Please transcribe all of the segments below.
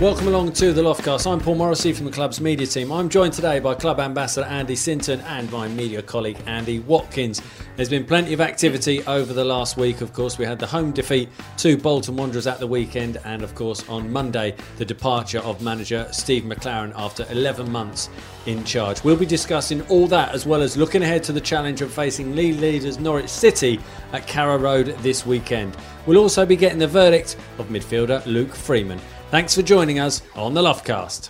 Welcome along to the Loftcast. I'm Paul Morrissey from the club's media team. I'm joined today by club ambassador Andy Sinton and my media colleague Andy Watkins. There's been plenty of activity over the last week. Of course, we had the home defeat to Bolton Wanderers at the weekend, and of course, on Monday, the departure of manager Steve McClaren after 11 months in charge. We'll be discussing all that as well as looking ahead to the challenge of facing league leaders Norwich City at Carrow Road this weekend. We'll also be getting the verdict of midfielder Luke Freeman. Thanks for joining us on the Loftcast.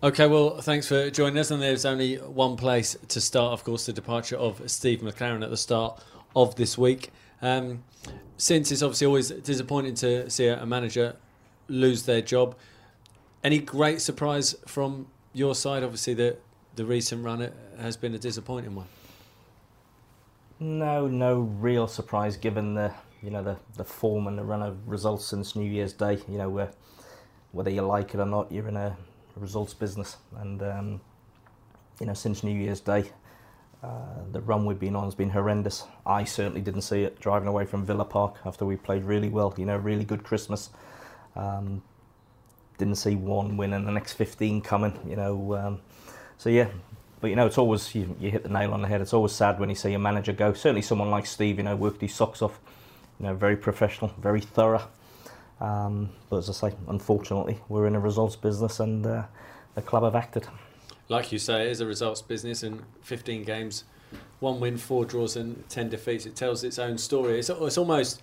Okay, well, thanks for joining us. And there's only one place to start, of course, the departure of Steve McClaren at the start of this week. Um, since it's obviously always disappointing to see a manager lose their job, any great surprise from your side? Obviously, the the recent run has been a disappointing one. No, no real surprise given the you know the the form and the run of results since New Year's Day. You know, where whether you like it or not, you're in a results business, and um, you know since New Year's Day, uh, the run we've been on has been horrendous. I certainly didn't see it driving away from Villa Park after we played really well. You know, really good Christmas. Um, didn't see one win in the next 15 coming. You know, um, so yeah. But you know, it's always you, you hit the nail on the head. It's always sad when you see a manager go. Certainly, someone like Steve, you know, worked his socks off you know, very professional, very thorough. Um, but as I say, unfortunately, we're in a results business and uh, the club have acted. Like you say, it is a results business and 15 games, one win, four draws and 10 defeats. It tells its own story. It's, it's almost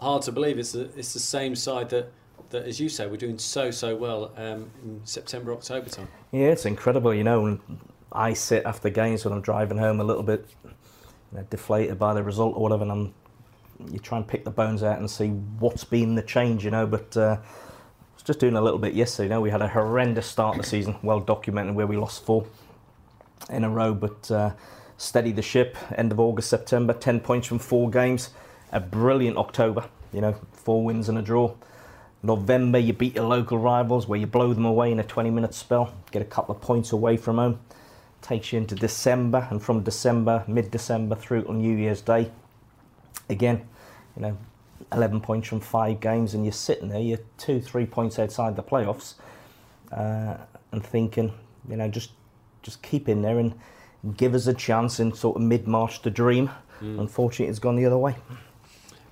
hard to believe it's, the, it's the same side that, that, as you say, we're doing so, so well um, in September, October time. Yeah, it's incredible, you know. I sit after games when I'm driving home a little bit you know, deflated by the result or whatever, and I'm you try and pick the bones out and see what's been the change, you know. But uh, I was just doing a little bit yesterday. You know, we had a horrendous start of the season, well documented, where we lost four in a row, but uh, steadied the ship. End of August, September, ten points from four games. A brilliant October, you know, four wins and a draw. November, you beat your local rivals, where you blow them away in a 20-minute spell, get a couple of points away from home. Takes you into December, and from December, mid-December through on New Year's Day, again, you know, 11 points from five games, and you're sitting there, you're two, three points outside the playoffs, uh, and thinking, you know, just just keep in there and give us a chance in sort of mid March to dream. Mm. Unfortunately, it's gone the other way.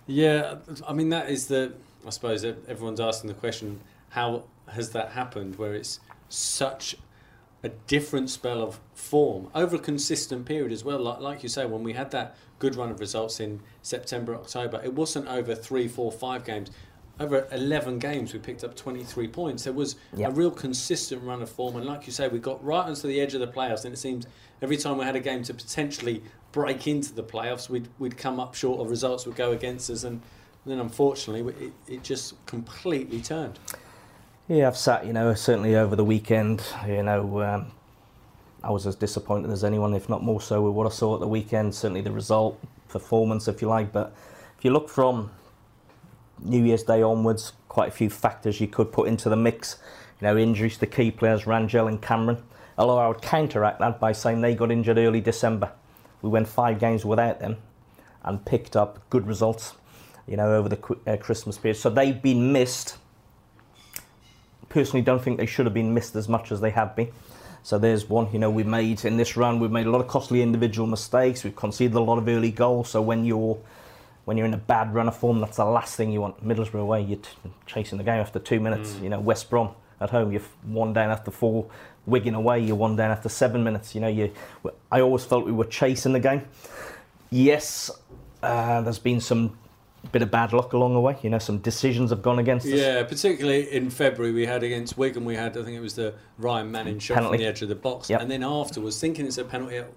Yeah, I mean that is the. I suppose everyone's asking the question: How has that happened? Where it's such a different spell of form over a consistent period as well. Like, like you say, when we had that good run of results in September, October, it wasn't over three, four, five games. Over 11 games, we picked up 23 points. There was a real consistent run of form. And like you say, we got right onto the edge of the playoffs. And it seems every time we had a game to potentially break into the playoffs, we'd, we'd come up short of results would go against us. And then unfortunately, it, it just completely turned. Yeah, I've sat, you know, certainly over the weekend, you know, um, I was as disappointed as anyone, if not more so, with what I saw at the weekend. Certainly the result, performance, if you like. But if you look from New Year's Day onwards, quite a few factors you could put into the mix. You know, injuries to key players, Rangel and Cameron. Although I would counteract that by saying they got injured early December. We went five games without them and picked up good results, you know, over the uh, Christmas period. So they've been missed personally don't think they should have been missed as much as they have been. So there's one, you know, we made in this run, we've made a lot of costly individual mistakes. We've conceded a lot of early goals. So when you're when you're in a bad run of form, that's the last thing you want. Middlesbrough away, you're chasing the game after two minutes. Mm. You know, West Brom at home, you're one down after four. Wigan away, you're one down after seven minutes. You know, you. I always felt we were chasing the game. Yes, uh, there's been some bit of bad luck along the way. You know, some decisions have gone against us. Yeah, particularly in February, we had against Wigan, we had, I think it was the Ryan Manning shot penalty. from the edge of the box. Yep. And then afterwards, thinking it's a penalty at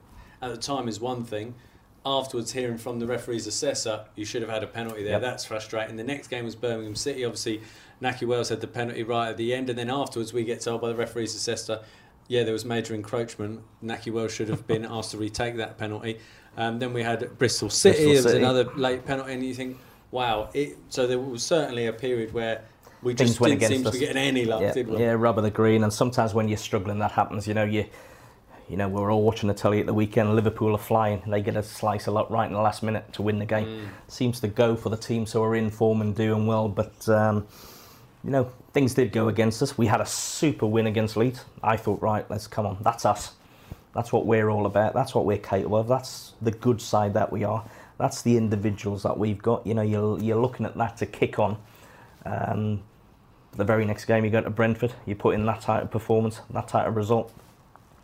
the time is one thing. Afterwards, hearing from the referee's assessor, you should have had a penalty there. Yep. That's frustrating. The next game was Birmingham City. Obviously, Nakhi Wells had the penalty right at the end. And then afterwards, we get told by the referee's assessor, yeah, there was major encroachment. Nakhi Wells should have been asked to retake that penalty. Um, then we had Bristol City. Bristol there was another late penalty. And you think, wow. It, so there was certainly a period where we just didn't seem us. to be getting any luck, yeah, did we? Yeah, rubber the green. And sometimes when you're struggling, that happens. You know, you you know, we were all watching the telly at the weekend. Liverpool are flying. And they get a slice of luck right in the last minute to win the game. Mm. Seems to go for the teams who are in form and doing well. But um, you know, things did go against us. We had a super win against Leeds. I thought, right, let's come on. That's us. That's what we're all about. That's what we're capable of. That's the good side that we are. That's the individuals that we've got. You know, you're, you're looking at that to kick on. Um, the very next game, you go to Brentford, you put in that type of performance, that type of result.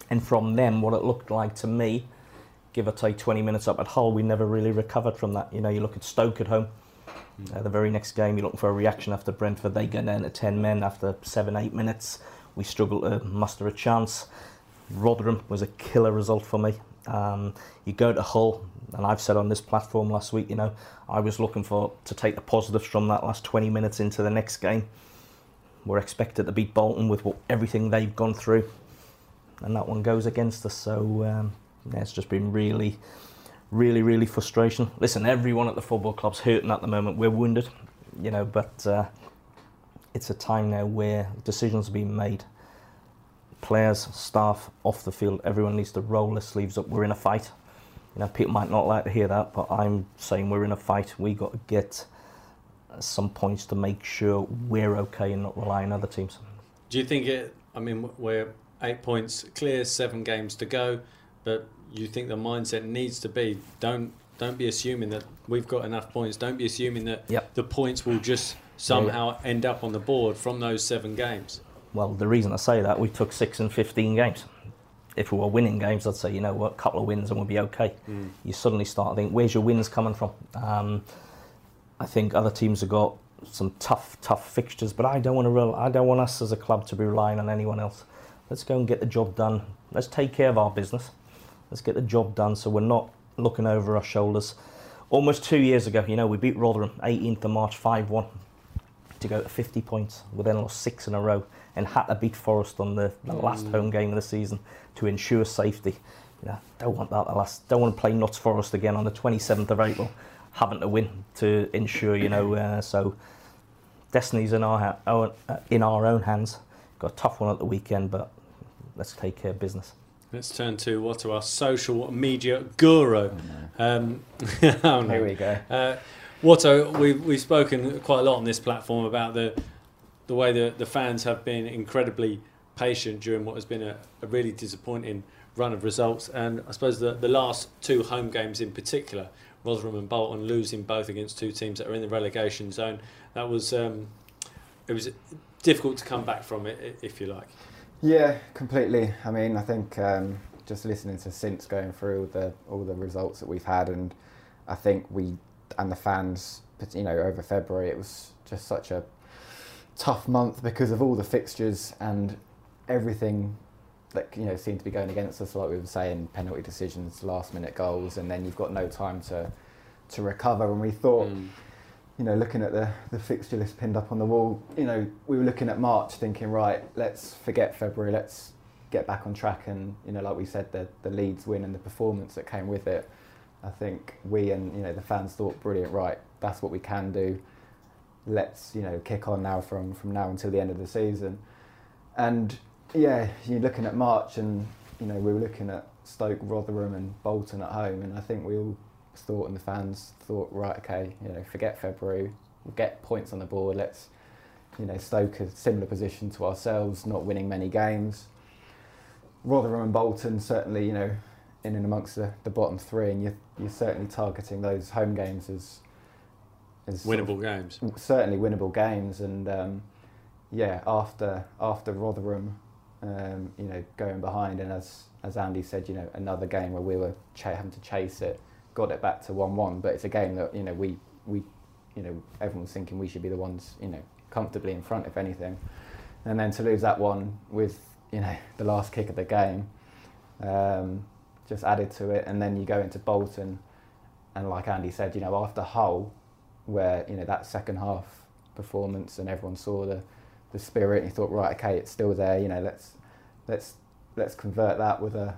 And from them, what it looked like to me, give or take 20 minutes up at Hull, we never really recovered from that. You know, you look at Stoke at home, mm. uh, the very next game, you're looking for a reaction after Brentford. They get down to 10 men after seven, eight minutes. We struggle to muster a chance. Rotherham was a killer result for me. Um, you go to Hull, and I've said on this platform last week, you know, I was looking for to take the positives from that last 20 minutes into the next game. We're expected to beat Bolton with what, everything they've gone through, and that one goes against us. So um, yeah, it's just been really, really, really frustration. Listen, everyone at the football club's hurting at the moment. We're wounded, you know, but uh, it's a time now where decisions are being made players, staff, off the field, everyone needs to roll their sleeves up. We're in a fight. You know, people might not like to hear that, but I'm saying we're in a fight. We got to get some points to make sure we're okay and not rely on other teams. Do you think it? I mean, we're eight points clear, seven games to go, but you think the mindset needs to be don't don't be assuming that we've got enough points. Don't be assuming that yep. the points will just somehow yeah. end up on the board from those seven games. Well, the reason I say that, we took six and 15 games. If we were winning games, I'd say, you know what, a couple of wins and we'll be okay. Mm. You suddenly start thinking, where's your wins coming from? Um, I think other teams have got some tough, tough fixtures, but I don't want to. Real, I don't want us as a club to be relying on anyone else. Let's go and get the job done. Let's take care of our business. Let's get the job done, so we're not looking over our shoulders. Almost two years ago, you know, we beat Rotherham 18th of March 5-1 to go to 50 points. We then lost six in a row and had to beat Forest on the, the mm. last home game of the season to ensure safety. You know, don't want that the last. Don't want to play Notts Forest again on the 27th of April, having to win to ensure. You know, uh, so destiny's in our own, uh, in our own hands. Got a tough one at the weekend, but let's take care of business. Let's turn to what to our social media guru. Oh, no. um, oh no. Here we go. Uh, Watto, we've, we've spoken quite a lot on this platform about the the way the, the fans have been incredibly patient during what has been a, a really disappointing run of results. And I suppose the, the last two home games in particular, Rotherham and Bolton losing both against two teams that are in the relegation zone, that was um, it was difficult to come back from it, if you like. Yeah, completely. I mean, I think um, just listening to Sints going through the all the results that we've had, and I think we and the fans, you know, over February, it was just such a tough month because of all the fixtures and everything that you know seemed to be going against us. Like we were saying, penalty decisions, last minute goals, and then you've got no time to to recover. And we thought, mm. you know, looking at the the fixture list pinned up on the wall, you know, we were looking at March, thinking, right, let's forget February, let's get back on track. And you know, like we said, the the Leeds win and the performance that came with it. I think we and you know the fans thought, brilliant, right? That's what we can do let's you know kick on now from from now until the end of the season. And yeah, you're looking at March, and you know we were looking at Stoke, Rotherham, and Bolton at home, and I think we all thought, and the fans thought, right, okay, you know, forget February, we'll get points on the board. Let's you know Stoke a similar position to ourselves, not winning many games. Rotherham and Bolton certainly, you know, in and amongst the, the bottom three, and you're, you're certainly targeting those home games as as winnable of, games. Certainly winnable games, and um, yeah, after after Rotherham, um, you know, going behind, and as as Andy said, you know, another game where we were ch- having to chase it, got it back to one-one. But it's a game that you know we we, you know, everyone's thinking we should be the ones, you know, comfortably in front if anything, and then to lose that one with you know the last kick of the game, um, just added to it, and then you go into Bolton, and like Andy said, you know, after Hull where you know that second half performance and everyone saw the the spirit and thought right okay it's still there you know let's let's let's convert that with a,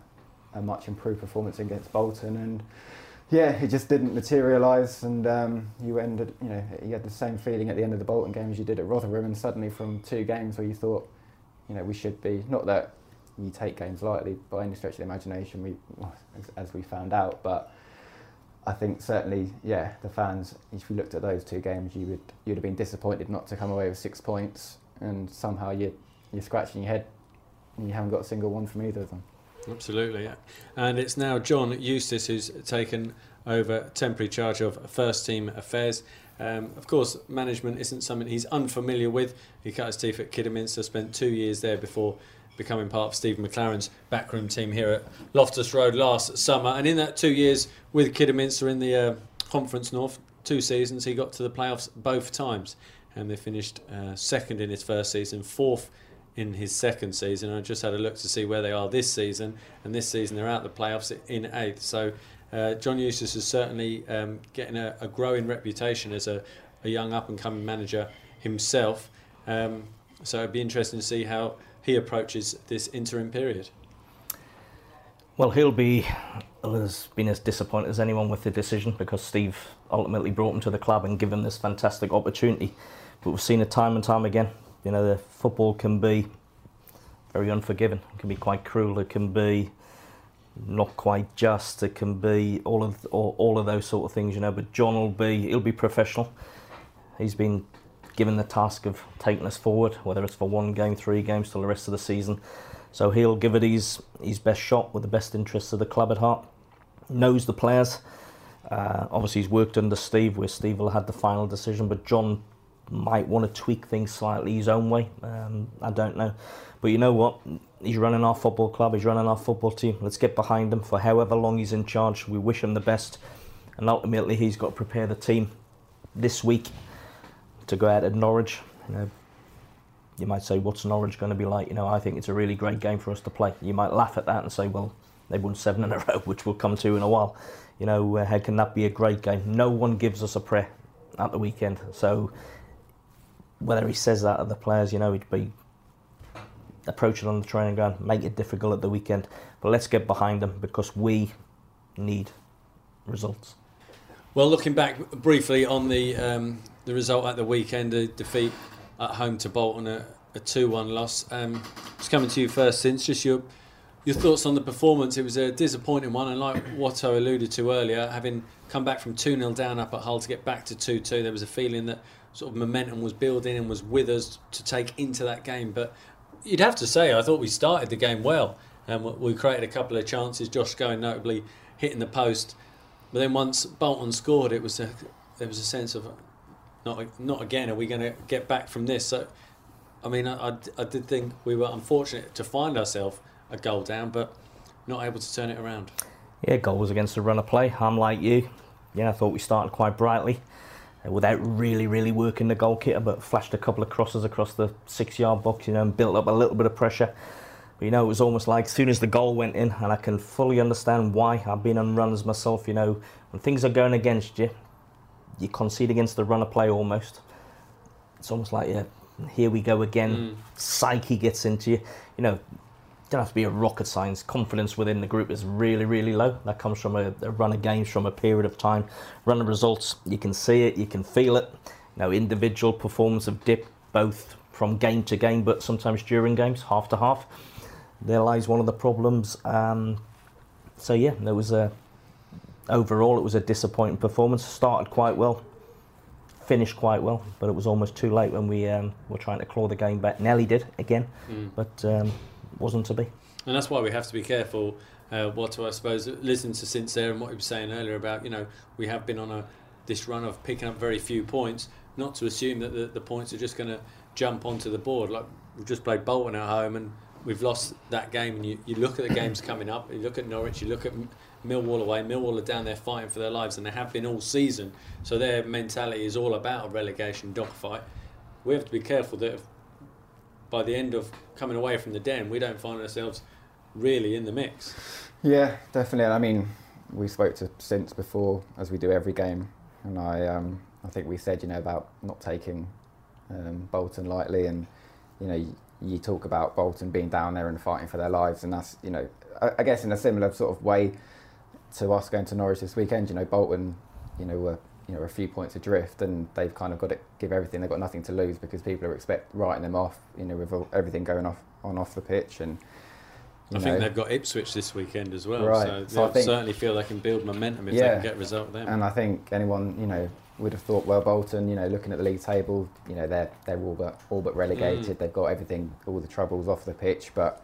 a much improved performance against Bolton. And yeah it just didn't materialise and um, you ended you know you had the same feeling at the end of the Bolton game as you did at Rotherham and suddenly from two games where you thought you know we should be not that you take games lightly by any stretch of the imagination we as, as we found out but I think certainly, yeah, the fans. If you looked at those two games, you would you'd have been disappointed not to come away with six points, and somehow you you're scratching your head, and you haven't got a single one from either of them. Absolutely, yeah. And it's now John Eustace who's taken over temporary charge of first team affairs. Um, of course, management isn't something he's unfamiliar with. He cut his teeth at Kidderminster, spent two years there before becoming part of Stephen McClaren's backroom team here at Loftus Road last summer. And in that two years with Kidderminster in the uh, Conference North, two seasons, he got to the playoffs both times. And they finished uh, second in his first season, fourth in his second season. I just had a look to see where they are this season, and this season they're out the playoffs in eighth. So uh, John Eustace is certainly um, getting a, a, growing reputation as a, a young up and coming manager himself. Um, so it'd be interesting to see how he approaches this interim period. Well, he'll be has been as disappointed as anyone with the decision because Steve ultimately brought him to the club and given this fantastic opportunity. But we've seen it time and time again. You know, the football can be very unforgiving. It can be quite cruel. It can be not quite just. It can be all of all, all of those sort of things. You know, but John will be he'll be professional. He's been given the task of taking us forward, whether it's for one game, three games, till the rest of the season. So he'll give it his his best shot with the best interests of the club at heart. Knows the players. Uh, obviously, he's worked under Steve, where Steve will have had the final decision, but John might want to tweak things slightly his own way. Um, I don't know. But you know what? He's running our football club, he's running our football team. Let's get behind him for however long he's in charge. We wish him the best. And ultimately, he's got to prepare the team this week to go out at Norwich. You know, you might say, what's Norwich going to be like? You know, I think it's a really great game for us to play. You might laugh at that and say, well, they won seven in a row, which we'll come to in a while. You know, uh, how can that be a great game? No one gives us a prayer at the weekend. So whether he says that to the players, you know, he'd be approaching on the training ground, make it difficult at the weekend. But let's get behind him because we need results. Well, looking back briefly on the um, the result at the weekend, a defeat at home to Bolton, a, a two-one loss. Um, just coming to you first, Sints just your your thoughts on the performance. It was a disappointing one, and like Watto alluded to earlier, having come back from two 0 down up at Hull to get back to two two, there was a feeling that sort of momentum was building and was with us to take into that game. But you'd have to say, I thought we started the game well. And um, we created a couple of chances. Josh going notably hitting the post, but then once Bolton scored, it was a there was a sense of not not again. Are we going to get back from this? So, I mean, I, I, did think we were unfortunate to find ourselves a goal down, but not able to turn it around. Yeah, goal was against the run of play. I'm like you. Yeah, I thought we started quite brightly uh, without really, really working the goal kicker, but flashed a couple of crosses across the six yard box, you know, and built up a little bit of pressure. But, you know, it was almost like as soon as the goal went in, and I can fully understand why. I've been on runs myself, you know, when things are going against you, you concede against the run of play almost. It's almost like, yeah, here we go again. Mm. Psyche gets into you. You know, don't have to be a rocket science. Confidence within the group is really, really low. That comes from a, a, run of games, from a period of time. Run of results, you can see it, you can feel it. Now, individual performance have dipped both from game to game, but sometimes during games, half to half. There lies one of the problems. Um, so yeah, there was a overall it was a disappointing performance. Started quite well, finished quite well, but it was almost too late when we um, were trying to claw the game back. Nelly did again, mm. but um, wasn't to be. And that's why we have to be careful. Uh, what I suppose listening to Sints there and what he was saying earlier about you know we have been on a this run of picking up very few points. Not to assume that the, the points are just going to jump onto the board. Like we've just played Bolton at home and we've lost that game. And you, you look at the games coming up. You look at Norwich. You look at Millwall away. Millwall are down there fighting for their lives, and they have been all season. So their mentality is all about a relegation dogfight. We have to be careful that by the end of coming away from the den, we don't find ourselves really in the mix. Yeah, definitely. I mean, we spoke to Sints before, as we do every game, and I, um, I think we said, you know, about not taking um, Bolton lightly, and you know, you, you, talk about Bolton being down there and fighting for their lives, and that's, you know, I, I guess in a similar sort of way to us going to Norwich this weekend. You know, Bolton, you know, were you know a few points adrift, and they've kind of got to give everything. They've got nothing to lose because people are expect writing them off. You know, with everything going off on off the pitch, and You I know, think they've got Ipswich this weekend as well, Right. so, So I think- certainly feel they can build momentum if they can get a result there. and I think anyone you know would have thought, well, Bolton, you know, looking at the league table, you know, they're they're all but all but relegated. Mm. They've got everything, all the troubles off the pitch, but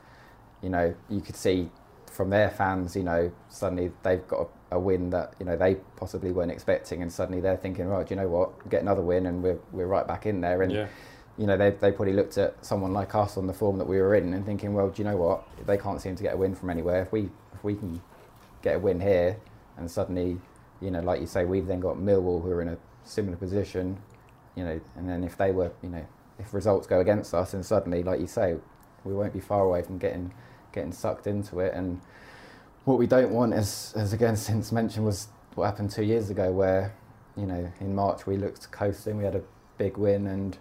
you know, you could see from their fans, you know, suddenly they've got a, a win that you know they possibly weren't expecting, and suddenly they're thinking, right, do you know what, get another win, and we're we're right back in there, and yeah, you know, they, they probably looked at someone like us on the form that we were in and thinking, well, do you know what? They can't seem to get a win from anywhere. If we if we can get a win here, and suddenly, you know, like you say, we've then got Millwall who are in a similar position, you know, and then if they were, you know, if results go against us, and suddenly, like you say, we won't be far away from getting getting sucked into it. And what we don't want, as as again Sints mentioned, was what happened two years ago, where you know in March we looked coasting, we had a big win, and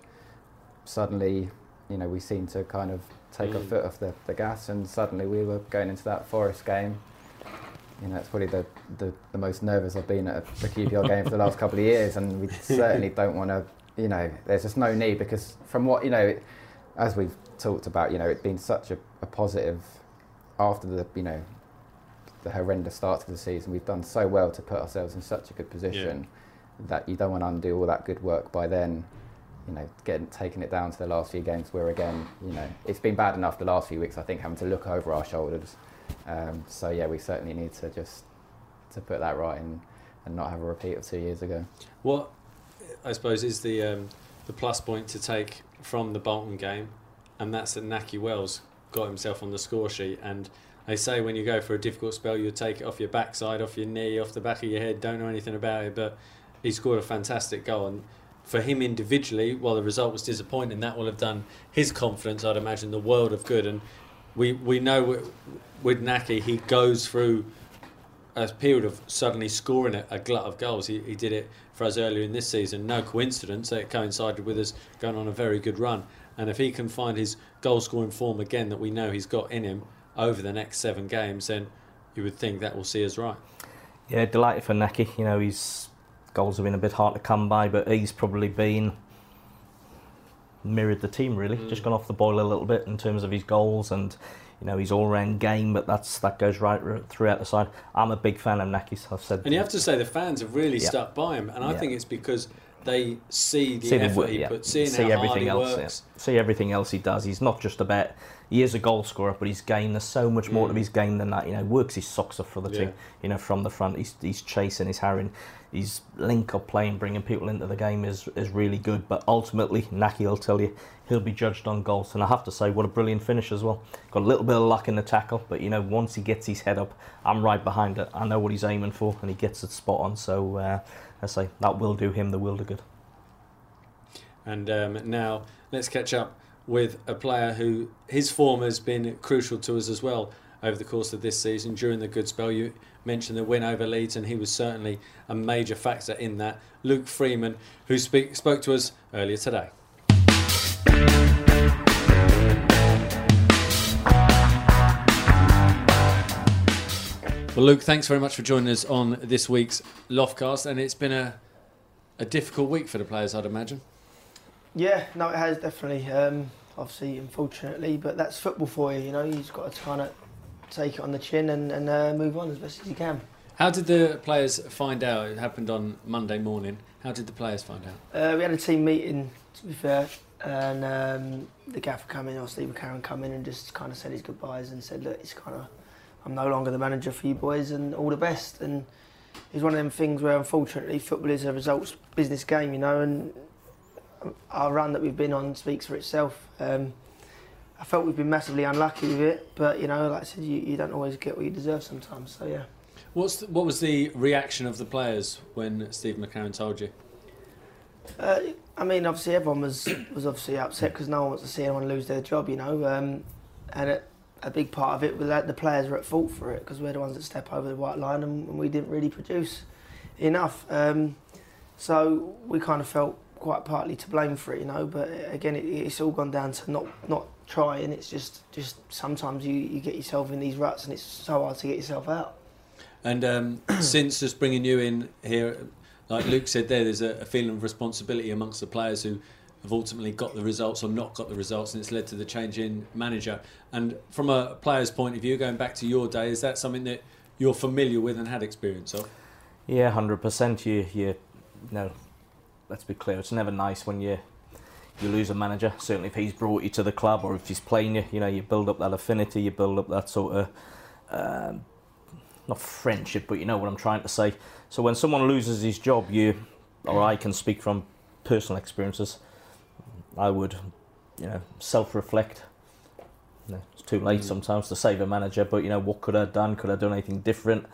suddenly, you know, we seemed to kind of take our Mm. foot off the, the gas, and suddenly we were going into that Forest game. You know, it's probably the, the, the most nervous I've been at a, QPR game for the last couple of years, and we certainly don't want to. You know, there's just no need because from what you know, as we've talked about, you know, it's been such a, a positive after the you know the horrendous start to the season. We've done so well to put ourselves in such a good position that you don't want to undo all that good work by then you know, getting taking it down to the last few games where again, you know, it's been bad enough the last few weeks. I think having to look over our shoulders. Um, so yeah, we certainly need to just to put that right and, and not have a repeat of two years ago. What I suppose is the um, the plus point to take from the Bolton game, and that's that Nakhi Wells got himself on the score sheet. And they say when you go for a difficult spell, you take it off your backside, off your knee, off the back of your head. Don't know anything about it, but he scored a fantastic goal. And for him individually, while the result was disappointing, that will have done his confidence, I'd imagine, the world of good. And we we know with, Nakhi, he goes through a period of suddenly scoring a, a glut of goals. He, he did it for us earlier in this season. No coincidence that it coincided with us going on a very good run. And if he can find his goal scoring form again that we know he's got in him over the next seven games, then you would think that will see us right. Yeah, delighted for Nakhi. You know, his goals have been a bit hard to come by, but he's probably been mirrored the team really. Mm. Just gone off the boil a little bit in terms of his goals and you know his all-round game, but that's that goes right throughout the side. I'm a big fan of Nakhi's. I've said. And you have to say the fans have really Yeah. stuck by him, and I Yeah. think it's because they see the see the effort wo- he yeah, puts in, see everything else. works. Yeah. See everything else he does. He's not just about he is a goal scorer, but his game there's so much more Mm. to his game than that. You know, works his socks off for the Yeah. team. You know, from the front, he's he's chasing, he's harrying, his link up playing, bringing people into the game is is really good. But ultimately, Nakhi will tell you he'll be judged on goals, and I have to say, what a brilliant finish as well. Got a little bit of luck in the tackle, but you know, once he gets his head up, I'm right behind it. I know what he's aiming for, and he gets it spot on. So uh, I say that will do him the world of good. And um, now let's catch up with a player who his form has been crucial to us as well over the course of this season during the good spell. You mentioned the win over Leeds, and he was certainly a major factor in that. Luke Freeman, who speak, spoke to us earlier today. Well, Luke, thanks very much for joining us on this week's Loftcast, and it's been a a difficult week for the players, I'd imagine. Yeah, no, it has definitely. Um, obviously, unfortunately, but that's football for you. You know, you've got to kind of take it on the chin and, and uh, move on as best as you can. How did the players find out? It happened on Monday morning. How did the players find out? Uh, we had a team meeting, to be fair, and um, the gaffer came in, or Steve McClaren come in and just kind of said his goodbyes and said, look, it's kind of, I'm no longer the manager for you boys and all the best. And it's one of them things where, unfortunately, football is a results business game, you know, and our run that we've been on speaks for itself. Um, I felt we've been massively unlucky with it, but you know, like I said, you, you don't always get what you deserve sometimes. So yeah. What's the, what was the reaction of the players when Steve McClaren told you? Uh, I mean, obviously everyone was was obviously upset because no one wants to see anyone lose their job, you know. Um, and it, a big part of it was that the players were at fault for it because we're the ones that step over the white line and, and we didn't really produce enough. Um, so we kind of felt quite partly to blame for it, you know. But again, it, it's all gone down to not not trying. It's just just sometimes you, you get yourself in these ruts and it's so hard to get yourself out. And um, Sints just bringing you in here, like Luke said there, there's a, a feeling of responsibility amongst the players who have ultimately got the results or not got the results, and it's led to the change in manager. And from a player's point of view, going back to your day, is that something that you're familiar with and had experience of? Yeah, hundred percent. You, you, know, let's be clear. It's never nice when you you lose a manager. Certainly, if he's brought you to the club or if he's playing you, you know, you build up that affinity, you build up that sort of um, not friendship, but you know what I'm trying to say. So when someone loses his job, you or I can speak from personal experiences. I would, you know, self-reflect. You know, it's too late Mm. sometimes to save a manager, but you know, what could I have done? Could I have done anything different?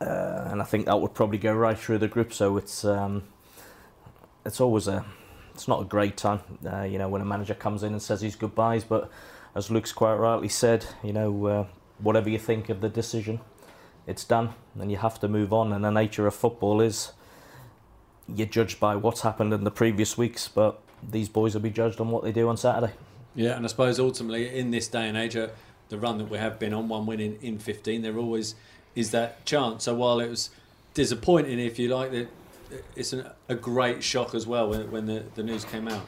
Uh, and I think that would probably go right through the group. So it's um, it's always a it's not a great time, uh, you know, when a manager comes in and says his goodbyes. But as Luke's quite rightly said, you know, uh, whatever you think of the decision, it's done, and you have to move on. And the nature of football is you're judged by what's happened in the previous weeks, but these boys will be judged on what they do on Saturday. Yeah, and I suppose ultimately in this day and age, uh, the run that we have been on, one win in, in 15, there always is that chance. So while it was disappointing, if you like, that it's an, a great shock as well when, when the, the news came out.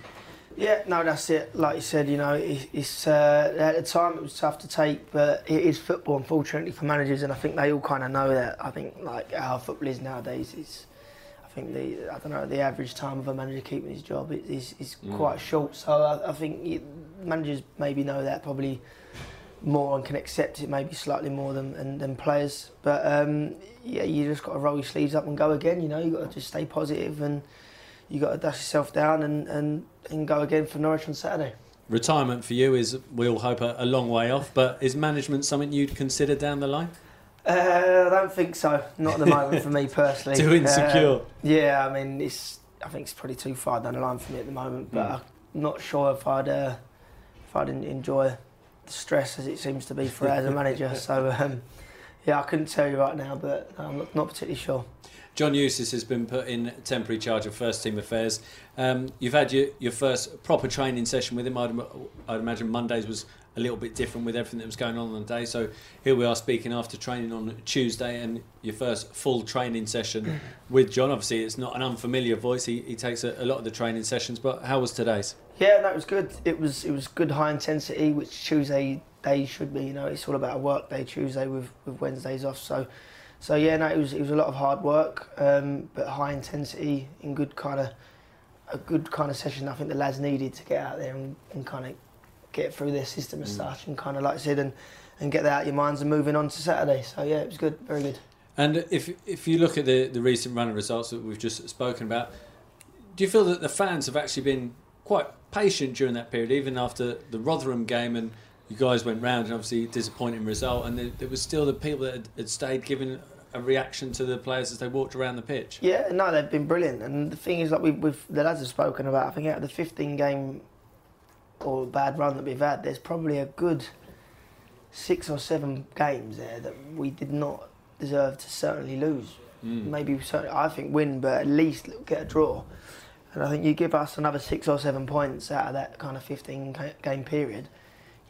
Yeah, no, that's it. Like you said, you know, it, it's uh, at the time it was tough to take, but it is football, unfortunately, for managers, and I think they all kind of know that. I think like how football is nowadays is, I think the I don't know the average time of a manager keeping his job is is, Mm. quite short. So I, I think managers maybe know that probably more and can accept it maybe slightly more than than, than players. But um, yeah, you just got to roll your sleeves up and go again. You know, you got to just stay positive and you got to dust yourself down and, and, and go again for Norwich on Saturday. Retirement for you is, we all hope, a, a long way off, but is management something you'd consider down the line? Uh, I don't think so. Not at the moment for me personally. Too insecure. Uh, yeah, I mean, it's. I think it's probably too far down the line for me at the moment. But Mm. I'm not sure if I'd uh, if I'd en- enjoy the stress as it seems to be for as a manager. So um, yeah, I couldn't tell you right now, but I'm not, not particularly sure. John Eustace has been put in temporary charge of first team affairs. Um, you've had your, your first proper training session with him. I'd, I'd imagine Mondays was a little bit different with everything that was going on on the day. So here we are speaking after training on Tuesday and your first full training session with John. Obviously, it's not an unfamiliar voice. He, he takes a, a lot of the training sessions, but how was today's? Yeah, that was good. It was it was good high intensity, which Tuesday day should be. You know, it's all about a work day Tuesday with, with Wednesdays off. So, so yeah, no, it was it was a lot of hard work, um, but high intensity in good kind of a good kind of session. I think the lads needed to get out there and, and kind of get through their system as Mm. such, and kind of like I said, and and get that out of your minds and moving on to Saturday. So yeah, it was good, very good. And if if you look at the, the recent run of results that we've just spoken about, do you feel that the fans have actually been quite patient during that period, even after the Rotherham game and you guys went round and obviously disappointing result, and there, there was still the people that had, had stayed giving a reaction to the players as they walked around the pitch. Yeah, no, they've been brilliant. And the thing is, like we've, we've the lads have spoken about, I think out of the 15 game or a bad run that we've had, there's probably a good six or seven games there that we did not deserve to certainly lose. Mm. Maybe certainly, I think win, but at least get a draw. And I think you give us another six or seven points out of that kind of 15 game period,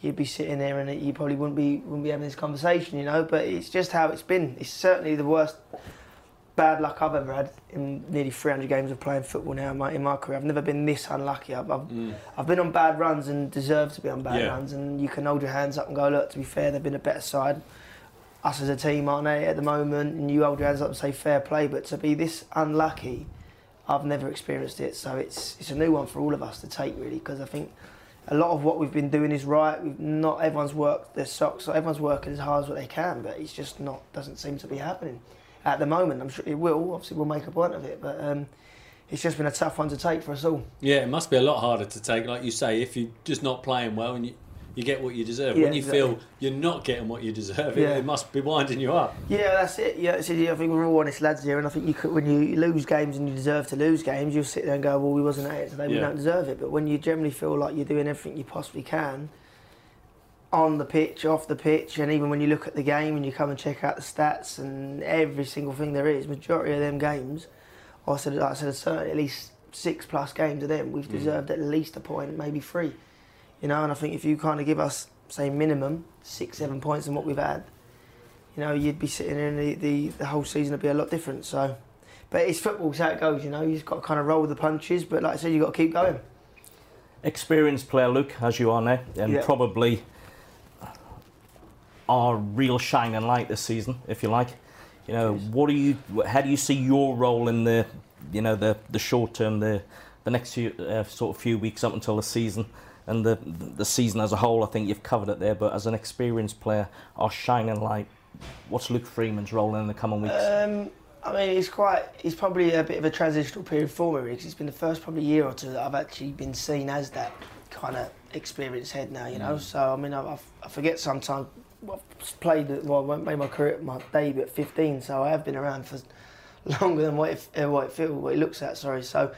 you'd be sitting there and you probably wouldn't be wouldn't be having this conversation, you know. But it's just how it's been. It's certainly the worst bad luck I've ever had in nearly 300 games of playing football now in my, in my career. I've never been this unlucky. I've, I've, Mm. I've been on bad runs and deserve to be on bad Yeah. runs. And you can hold your hands up and go, look, to be fair, they've been a better side. Us as a team, aren't they, at the moment? And you hold your hands up and say fair play. But to be this unlucky, I've never experienced it. So it's it's a new one for all of us to take, really, because I think a lot of what we've been doing is right. We've not everyone's worked their socks. Everyone's working as hard as what they can, but it's just not doesn't seem to be happening at the moment. I'm sure it will. Obviously, we'll make a point of it, but um, it's just been a tough one to take for us all. Yeah, it must be a lot harder to take, like you say, if you're just not playing well and you, you get what you deserve. Yeah, when you exactly. feel you're not getting what you deserve, it, Yeah. it must be winding you up. Yeah, that's it. Yeah, so I think we're all honest lads here, and I think you could, when you lose games and you deserve to lose games, you'll sit there and go, "Well, we wasn't at it today. We don't deserve it." But when you generally feel like you're doing everything you possibly can on the pitch, off the pitch, and even when you look at the game and you come and check out the stats and every single thing there is, majority of them games, I said, like I said, certainly at least six plus games of them, we've Mm. deserved at least a point, maybe three. You know, and I think if you kind of give us, say, minimum six, seven points in what we've had, you know, you'd be sitting in the, the, the whole season would be a lot different. So, but it's football, how it goes. You know, you just got to kind of roll with the punches. But like I said, you've got to keep going. experienced player, Luke, as you are now, and Yeah. probably our real shining light this season, if you like. You know, what do you? How do you see your role in the, you know, the the short term, the the next few uh, sort of few weeks up until the season, and the the season as a whole? I think you've covered it there. But as an experienced player, our shining light, what's Luke Freeman's role in the coming weeks? Um, I mean, it's quite. It's probably a bit of a transitional period for me because it's been the first probably year or two that I've actually been seen as that kind of experienced head now. You know, so I mean, I- I forget sometimes. I've played. Well, I made my career, my debut at 15, so I have been around for longer than what it, uh, what it feels, what it looks at. Sorry, so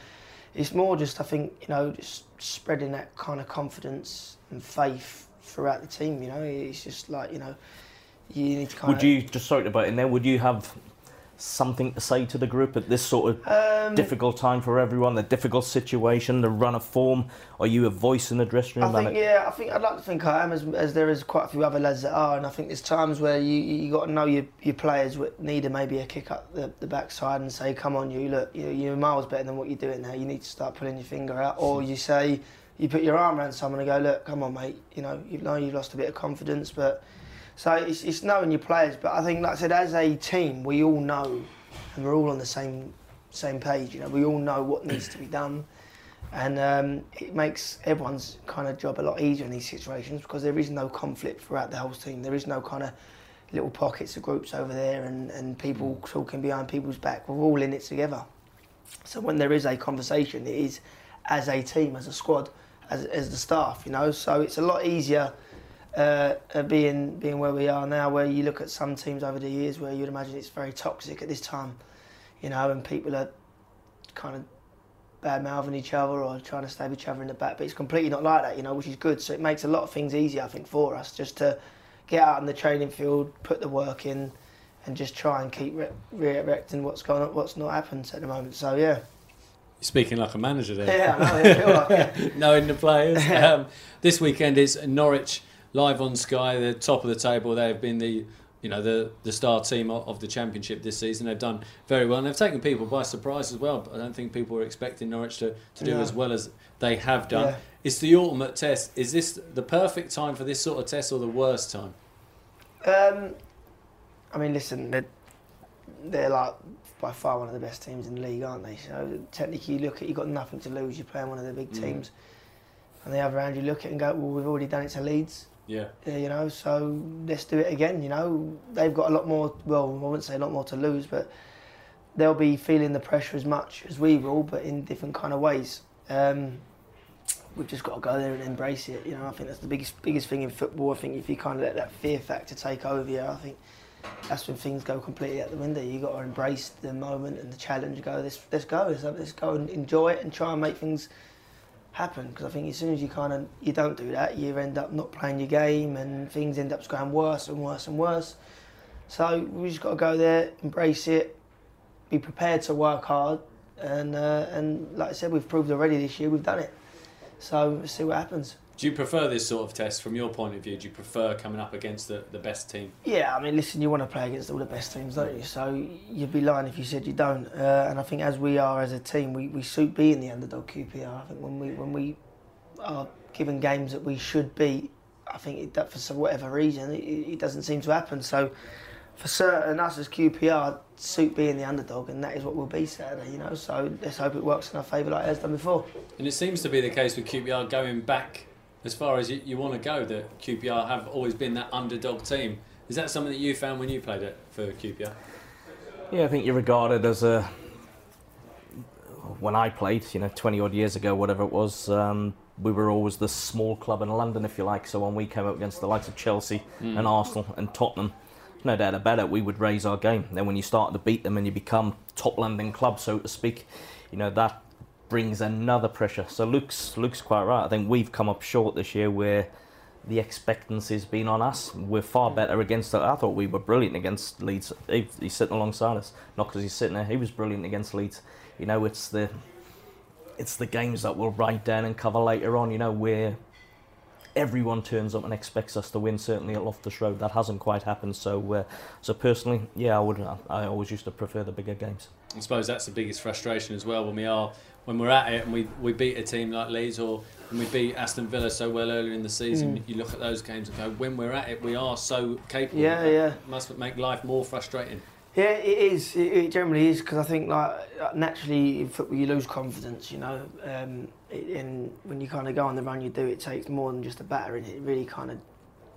it's more just I think you know just spreading that kind of confidence and faith throughout the team. You know, it's just like you know. You need to kind Would you just sorry about it in there? Would you have something to say to the group at this sort of Um, difficult time for everyone, the difficult situation, the run of form? Are you a voice in the dressing room? I think yeah, I think I'd like to think I am, as, as there is quite a few other lads that are, and I think there's times where you you got to know your, your players need a, maybe a kick up the, the backside and say, come on, you look, you, you're miles better than what you're doing now. You need to start pulling your finger out, or you say you put your arm around someone and go, look, come on, mate. You know, you know you've lost a bit of confidence, but so it's, it's knowing your players. But I think, like I said, as a team, we all know, and we're all on the same same page. You know, we all know what needs to be done and um, it makes everyone's kind of job a lot easier in these situations because there is no conflict throughout the whole team. There is no kind of little pockets of groups over there and, and people talking behind people's back. We're all in it together. So when there is a conversation, it is as a team, as a squad, as, as the staff, you know. So it's a lot easier uh, uh, being being where we are now, where you look at some teams over the years where you'd imagine it's very toxic at this time, you know, and people are kind of bad mouthing each other or trying to stab each other in the back. But it's completely not like that, you know, which is good. So it makes a lot of things easier, I think, for us just to get out in the training field, put the work in, and just try and keep re- re-erecting what's going on, what's not happened at the moment. So yeah, You're speaking like a manager there. yeah, I know, I like knowing the players. Um, this weekend is Norwich live on Sky, the top of the table. They have been the you know the the star team of, the championship this season. They've done very well. and They've taken people by surprise as well. But I don't think people were expecting Norwich to, to do No. as well as they have done. Yeah. It's the ultimate test. Is this the perfect time for this sort of test or the worst time? Um, I mean, listen, they're, they're like by far one of the best teams in the league, aren't they? So technically, you look at you've got nothing to lose. You're playing one of the big Mm. teams. On the other hand, you look at it and go, well, we've already done it to Leeds. Yeah. Yeah, you know, so let's do it again. You know, they've got a lot more. Well, I wouldn't say a lot more to lose, but they'll be feeling the pressure as much as we will, but in different kind of ways. Um, we've just got to go there and embrace it. You know, I think that's the biggest biggest thing in football. I think if you kind of let that fear factor take over you, I think that's when things go completely out the window. You got to embrace the moment and the challenge. Go, let's let's go. Let's, let's go and enjoy it and try and make things happen because I think as soon as you kind of you don't do that, you end up not playing your game and things end up going worse and worse and worse. So we just got to go there, embrace it, be prepared to work hard, and uh, and like I said, we've proved already this year we've done it. So see what happens. Do you prefer this sort of test from your point of view? Do you prefer coming up against the, the best team? Yeah, I mean, listen, you want to play against all the best teams, don't you? So you'd be lying if you said you don't. Uh, and I think as we are as a team, we, we suit being the underdog QPR. I think when we when we are given games that we should beat, I think it, that for whatever reason it, it doesn't seem to happen. So for certain, us as QPR suit being the underdog, and that is what we'll be Saturday. You know, so let's hope it works in our favour like it has done before. And it seems to be the case with QPR going back as far as you, you want to go, that QPR have always been that underdog team. Is that something that you found when you played it for QPR? Yeah, I think you're regarded as a. When I played, you know, 20 odd years ago, whatever it was, um, we were always the small club in London, if you like. So when we came up against the likes of Chelsea and Arsenal and Tottenham, no doubt about it, we would raise our game. Then when you start to beat them and you become top London club, so to speak, you know that brings another pressure. So Luke's Luke's quite right. I think we've come up short this year where the expectancy's been on us. We're far better against it. I thought we were brilliant against Leeds. He, he's sitting alongside us, not because he's sitting there. He was brilliant against Leeds. You know, it's the it's the games that we'll write down and cover later on. You know, where everyone turns up and expects us to win. Certainly at Loftus Road, that hasn't quite happened. So, uh, so personally, yeah, I would. I always used to prefer the bigger games. I suppose that's the biggest frustration as well when we are when we're at it and we, we beat a team like Leeds or and we beat Aston Villa so well earlier in the season. Mm. You look at those games and go, when we're at it, we are so capable. Yeah, It yeah. Must make life more frustrating. Yeah, it is. It, it generally is because I think like naturally in football you lose confidence, you know. Um, it, and when you kind of go on the run you do, it takes more than just a battering. It really kind of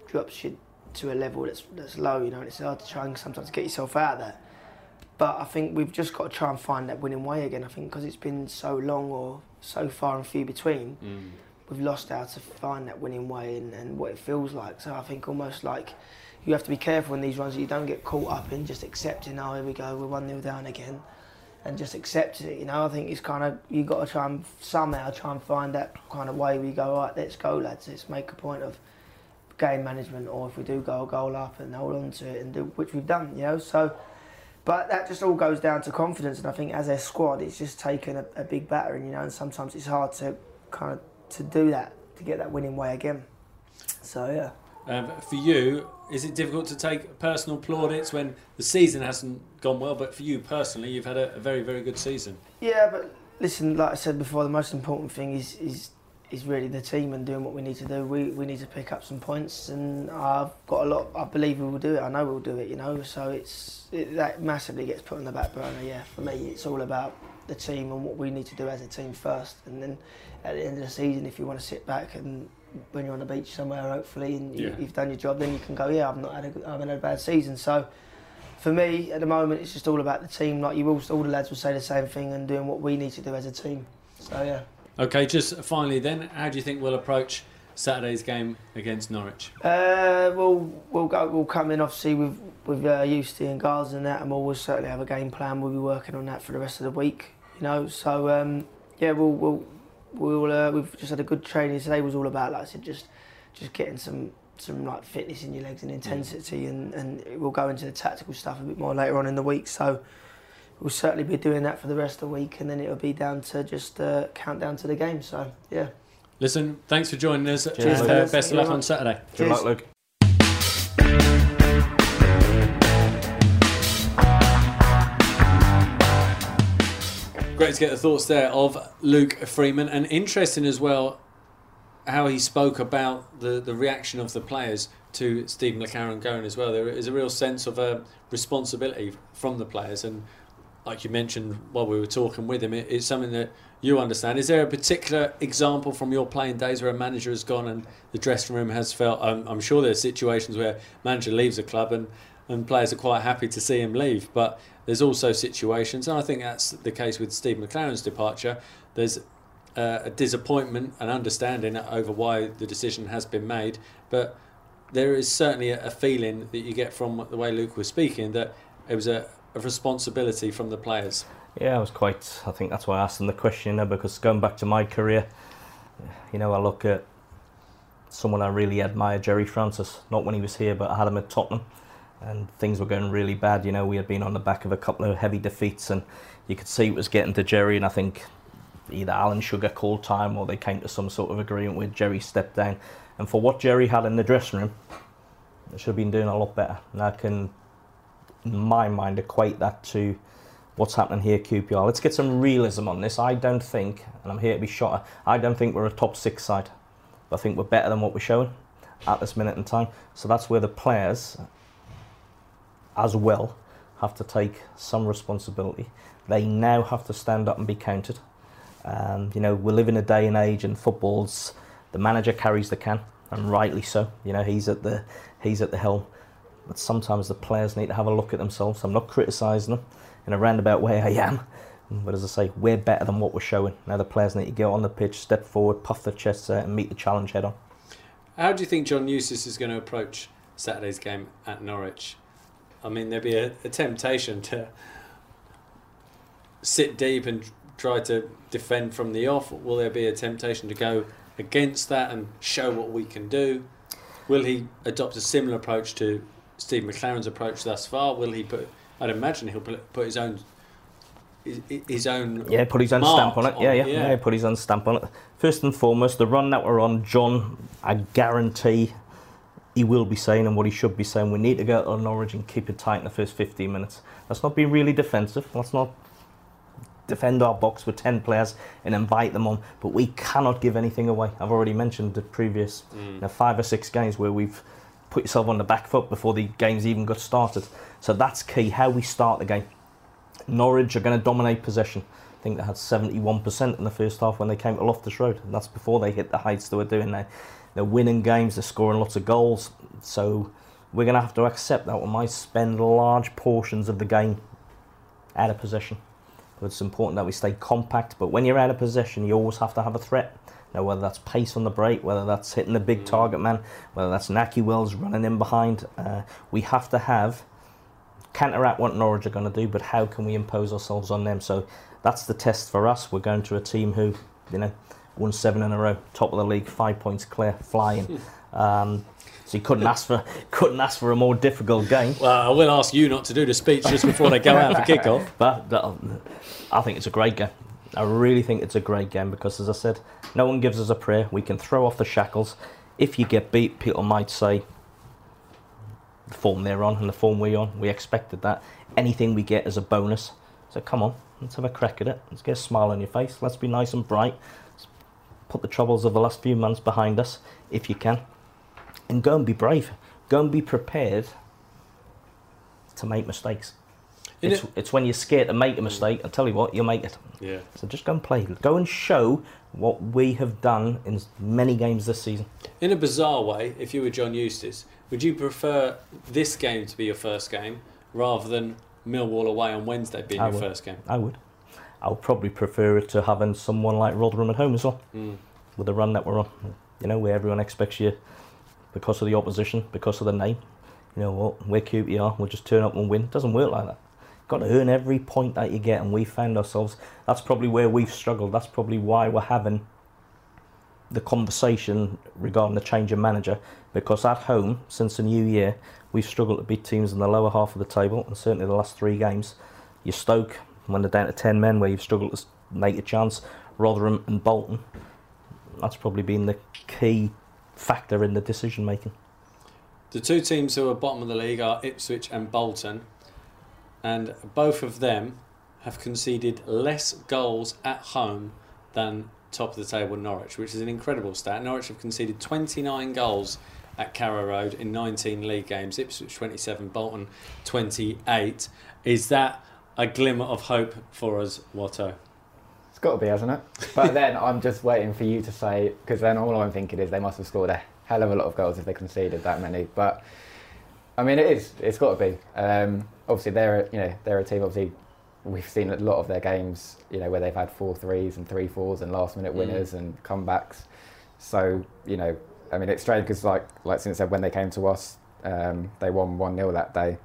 drops you to a level that's that's low, you know. And it's hard to try and sometimes get yourself out of that. But I think we've just got to try and find that winning way again. I think because it's been so long or so far and few between, mm. we've lost how to find that winning way and, and what it feels like. So I think almost like you have to be careful in these runs that you don't get caught up in just accepting, oh, here we go, we're 1 0 down again, and just accepting it. You know, I think it's kind of, you've got to try and somehow try and find that kind of way we go, all right, let's go, lads, let's make a point of game management, or if we do go a goal up and hold on to it, and do, which we've done, you know. So, but that just all goes down to confidence, and I think as a squad, it's just taken a, a big battering, you know, and sometimes it's hard to kind of to do that to get that winning way again. So yeah. Um, for you, is it difficult to take personal plaudits when the season hasn't gone well? But for you personally, you've had a, a very, very good season. Yeah, but listen, like I said before, the most important thing is is is really the team and doing what we need to do. We we need to pick up some points, and I've got a lot. I believe we will do it. I know we'll do it. You know, so it's it, that massively gets put on the back burner. Yeah, for me, it's all about the team and what we need to do as a team first, and then at the end of the season, if you want to sit back and when you're on the beach somewhere, hopefully, and you, Yeah. you've done your job, then you can go, yeah, I've not had a, I haven't had a bad season. So for me, at the moment, it's just all about the team. Like you will, all the lads will say the same thing and doing what we need to do as a team. So yeah. Okay, just finally then, how do you think we'll approach Saturday's game against Norwich? Uh, we'll we'll go. We'll come in obviously with with uh, Eustace and Gars and that, and we'll, we'll certainly have a game plan. We'll be working on that for the rest of the week. You know, so um, yeah, we'll we'll we'll uh, we've just had a good training today. Was all about like I said, just just getting some some like fitness in your legs and intensity, and and we'll go into the tactical stuff a bit more later on in the week. So. We'll certainly be doing that for the rest of the week, and then it'll be down to just uh, count down to the game. So, yeah. Listen, thanks for joining us. Cheers, and, uh, best of luck on much. Saturday. Good Cheers. luck, Luke. Great to get the thoughts there of Luke Freeman, and interesting as well how he spoke about the, the reaction of the players to Stephen McClaren going as well. There is a real sense of uh, responsibility from the players, and like you mentioned while we were talking with him, it, it's something that you understand. Is there a particular example from your playing days where a manager has gone and the dressing room has felt? I'm, I'm sure there's situations where manager leaves a club and and players are quite happy to see him leave, but there's also situations, and I think that's the case with Steve McClaren's departure. There's uh, a disappointment and understanding over why the decision has been made, but there is certainly a feeling that you get from the way Luke was speaking that it was a, a responsibility from the players. Yeah, I was quite. I think that's why I asked him the question, you know, because going back to my career, you know, I look at someone I really admire, Gerry Francis. Not when he was here, but I had him at Tottenham, and things were going really bad. You know, we had been on the back of a couple of heavy defeats, and you could see it was getting to Gerry. And I think either Alan Sugar called time, or they came to some sort of agreement with Gerry stepped down. And for what Gerry had in the dressing room, they should have been doing a lot better. And I can, my mind, equate that to what's happening here QPR. Let's get some realism on this. I don't think, and I'm here to be shot, I don't think we're a top six side. I think we're better than what we're showing at this minute in time. So that's where the players, as well, have to take some responsibility. They now have to stand up and be counted. Um, you know, we live in a day and age, and football's the manager carries the can, and rightly so. You know, he's at the he's at the helm. But sometimes the players need to have a look at themselves. I'm not criticising them in a roundabout way. I am, but as I say, we're better than what we're showing. Now the players need to get on the pitch, step forward, puff their chests out, and meet the challenge head on. How do you think John Eustace is going to approach Saturday's game at Norwich? I mean, there'd be a, a temptation to sit deep and try to defend from the off. Will there be a temptation to go against that and show what we can do? Will he adopt a similar approach to Steve McClaren's approach thus far? Will he put? I'd imagine he'll put, put his own his, his own Yeah, put his own stamp on it. Yeah, yeah, yeah. yeah, put his own stamp on it. First and foremost, the run that we're on, John, I guarantee he will be saying and what he should be saying. We need to go to Norwich and keep it tight in the first 15 minutes. Let's not be really defensive. Let's not defend our box with 10 players and invite them on, but we cannot give anything away. I've already mentioned the previous mm. you know, five or six games where we've put yourself on the back foot before the games even got started. So that's key, how we start the game. Norwich are going to dominate possession. I think they had 71% in the first half when they came to Loftus Road. And that's before they hit the heights they were doing now. They're winning games, they're scoring lots of goals. So we're going to have to accept that we might spend large portions of the game out of possession. But it's important that we stay compact. But when you're out of possession, you always have to have a threat. Now, whether that's pace on the break, whether that's hitting the big target man, whether that's Nakhi Wells running in behind, uh, we have to have counteract what Norwich are going to do, but how can we impose ourselves on them? So that's the test for us. We're going to a team who, you know, won seven in a row, top of the league, five points clear, flying. Um, so you couldn't ask for couldn't ask for a more difficult game. Well, I will ask you not to do the speech just before they go out for kickoff. But uh, I think it's a great game. I really think it's a great game because, as I said, no one gives us a prayer. We can throw off the shackles. If you get beat, people might say the form they're on and the form we're on. We expected that. Anything we get is a bonus. So come on, let's have a crack at it. Let's get a smile on your face. Let's be nice and bright. Let's put the troubles of the last few months behind us, if you can, and go and be brave. Go and be prepared to make mistakes. It's, it- it's when you're scared to make a mistake. I tell you what, you'll make it. Yeah. So just go and play. Go and show what we have done in many games this season. In a bizarre way, if you were John Eustace, would you prefer this game to be your first game rather than Millwall away on Wednesday being I your would. first game? I would. I would probably prefer it to having someone like Rotherham at home as well, Mm. with the run that we're on. You know, where everyone expects you because of the opposition, because of the name. You know what? We're QPR. We'll just turn up and win. It doesn't work like that. Got to earn every point that you get, and we found ourselves. That's probably where we've struggled. That's probably why we're having the conversation regarding the change of manager because at home since the new year we've struggled to beat teams in the lower half of the table and certainly the last three games you Stoke when they're down to 10 men where you've struggled to make a chance Rotherham and Bolton that's probably been the key factor in the decision making The two teams who are bottom of the league are Ipswich and Bolton, and both of them have conceded less goals at home than top of the table Norwich, which is an incredible stat. Norwich have conceded 29 goals at Carrow Road in 19 league games, Ipswich 27, Bolton 28. Is that a glimmer of hope for us, Watto? It's got to be, hasn't it? But then I'm just waiting for you to say, because then all I'm thinking is they must have scored a hell of a lot of goals if they conceded that many. But I mean, it is. It's got to be. Um, obviously, they're a- you know they're a team. Obviously, we've seen a lot of their games. You know where they've had four threes and three fours and last minute Mm. winners and comebacks. So you know, I mean, it's strange because like like Sints said when they came to us, um, they won one 0 that day.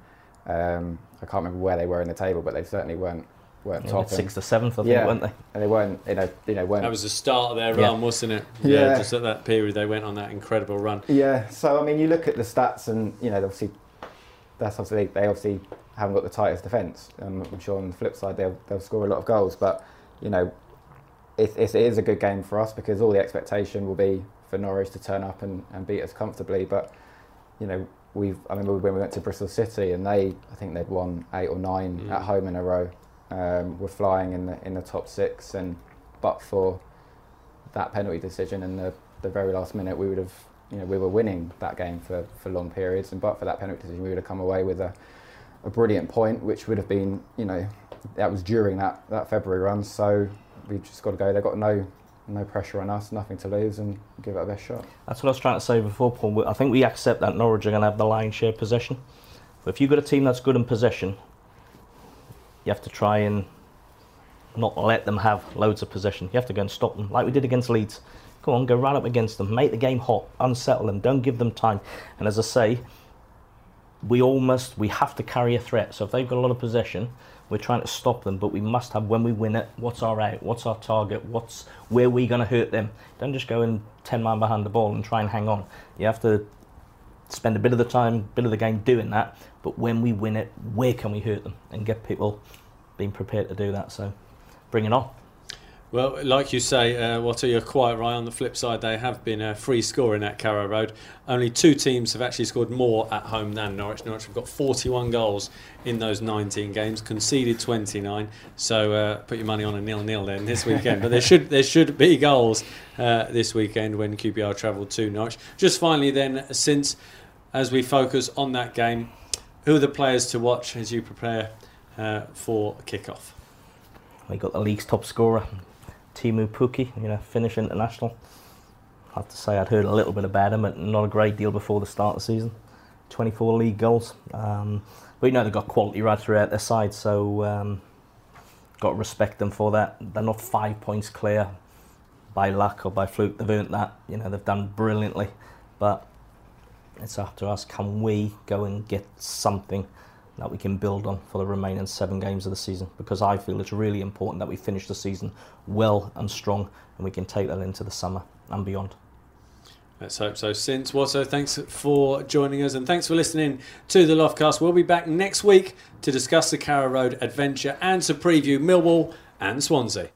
Um, I can't remember where they were in the table, but they certainly weren't weren't Yeah, top. and- sixth or seventh I think Yeah. weren't they and they weren't, you know, you know, weren't That was the start of their Yeah. run, wasn't it? Yeah. Just at that period, they went on that incredible run. Yeah, so I mean, you look at the stats, and you know, obviously, that's obviously they obviously haven't got the tightest defence. Um, I'm sure on the flip side they'll they'll score a lot of goals, but you know, it, it is a good game for us because all the expectation will be for Norwich to turn up and, and beat us comfortably. But you know, we've I remember when we went to Bristol City and they I think they'd won eight or nine Mm. at home in a row. Um, we're flying in the in the top six, and but for that penalty decision in the the very last minute, we would have you know, we were winning that game for, for long periods, and but for that penalty decision, we would have come away with a, a brilliant point, which would have been, you know, that was during that, that February run. So we've just got to go. They've got no no pressure on us, nothing to lose, and give it our best shot. That's what I was trying to say before, Paul. I think we accept that Norwich are going to have the lion's share possession. But if you've got a team that's good in possession, you have to try and not let them have loads of possession. You have to go and stop them, like we did against Leeds. Go on, go right up against them, make the game hot, unsettle them, don't give them time. And as I say, we almost we have to carry a threat. So if they've got a lot of possession, we're trying to stop them, but we must have when we win it. What's our out? What's our target? What's where we going to hurt them? Don't just go in ten man behind the ball and try and hang on. You have to spend a bit of the time, bit of the game doing that. But when we win it, where can we hurt them and get people being prepared to do that? So bring it on. Well, like you say, uh, Watto, you're quite right. On the flip side, they have been a free scoring at Carrow Road. Only two teams have actually scored more at home than Norwich. Norwich have got 41 goals in those 19 games, conceded 29. So uh, put your money on a nil-nil then this weekend. but there should there should be goals uh, this weekend when QPR travel to Norwich. Just finally, then, Sints as we focus on that game, who are the players to watch as you prepare uh, for kick-off? We got the league's top scorer, Teemu Pukki, you know, Finnish international. I have to say I'd heard a little bit about him, but not a great deal before the start of the season. 24 league goals. Um, but you know they've got quality right throughout their side, so um, got to respect them for that. They're not five points clear by luck or by fluke. They've earned that. You know they've done brilliantly, but it's up to us. Can we go and get something that we can build on for the remaining seven games of the season? Because I feel it's really important that we finish the season well and strong, and we can take that into the summer and beyond. Let's hope so. Sints Watto, thanks for joining us and thanks for listening to the Loftcast. We'll be back next week to discuss the Carrow Road adventure and to preview Millwall and Swansea.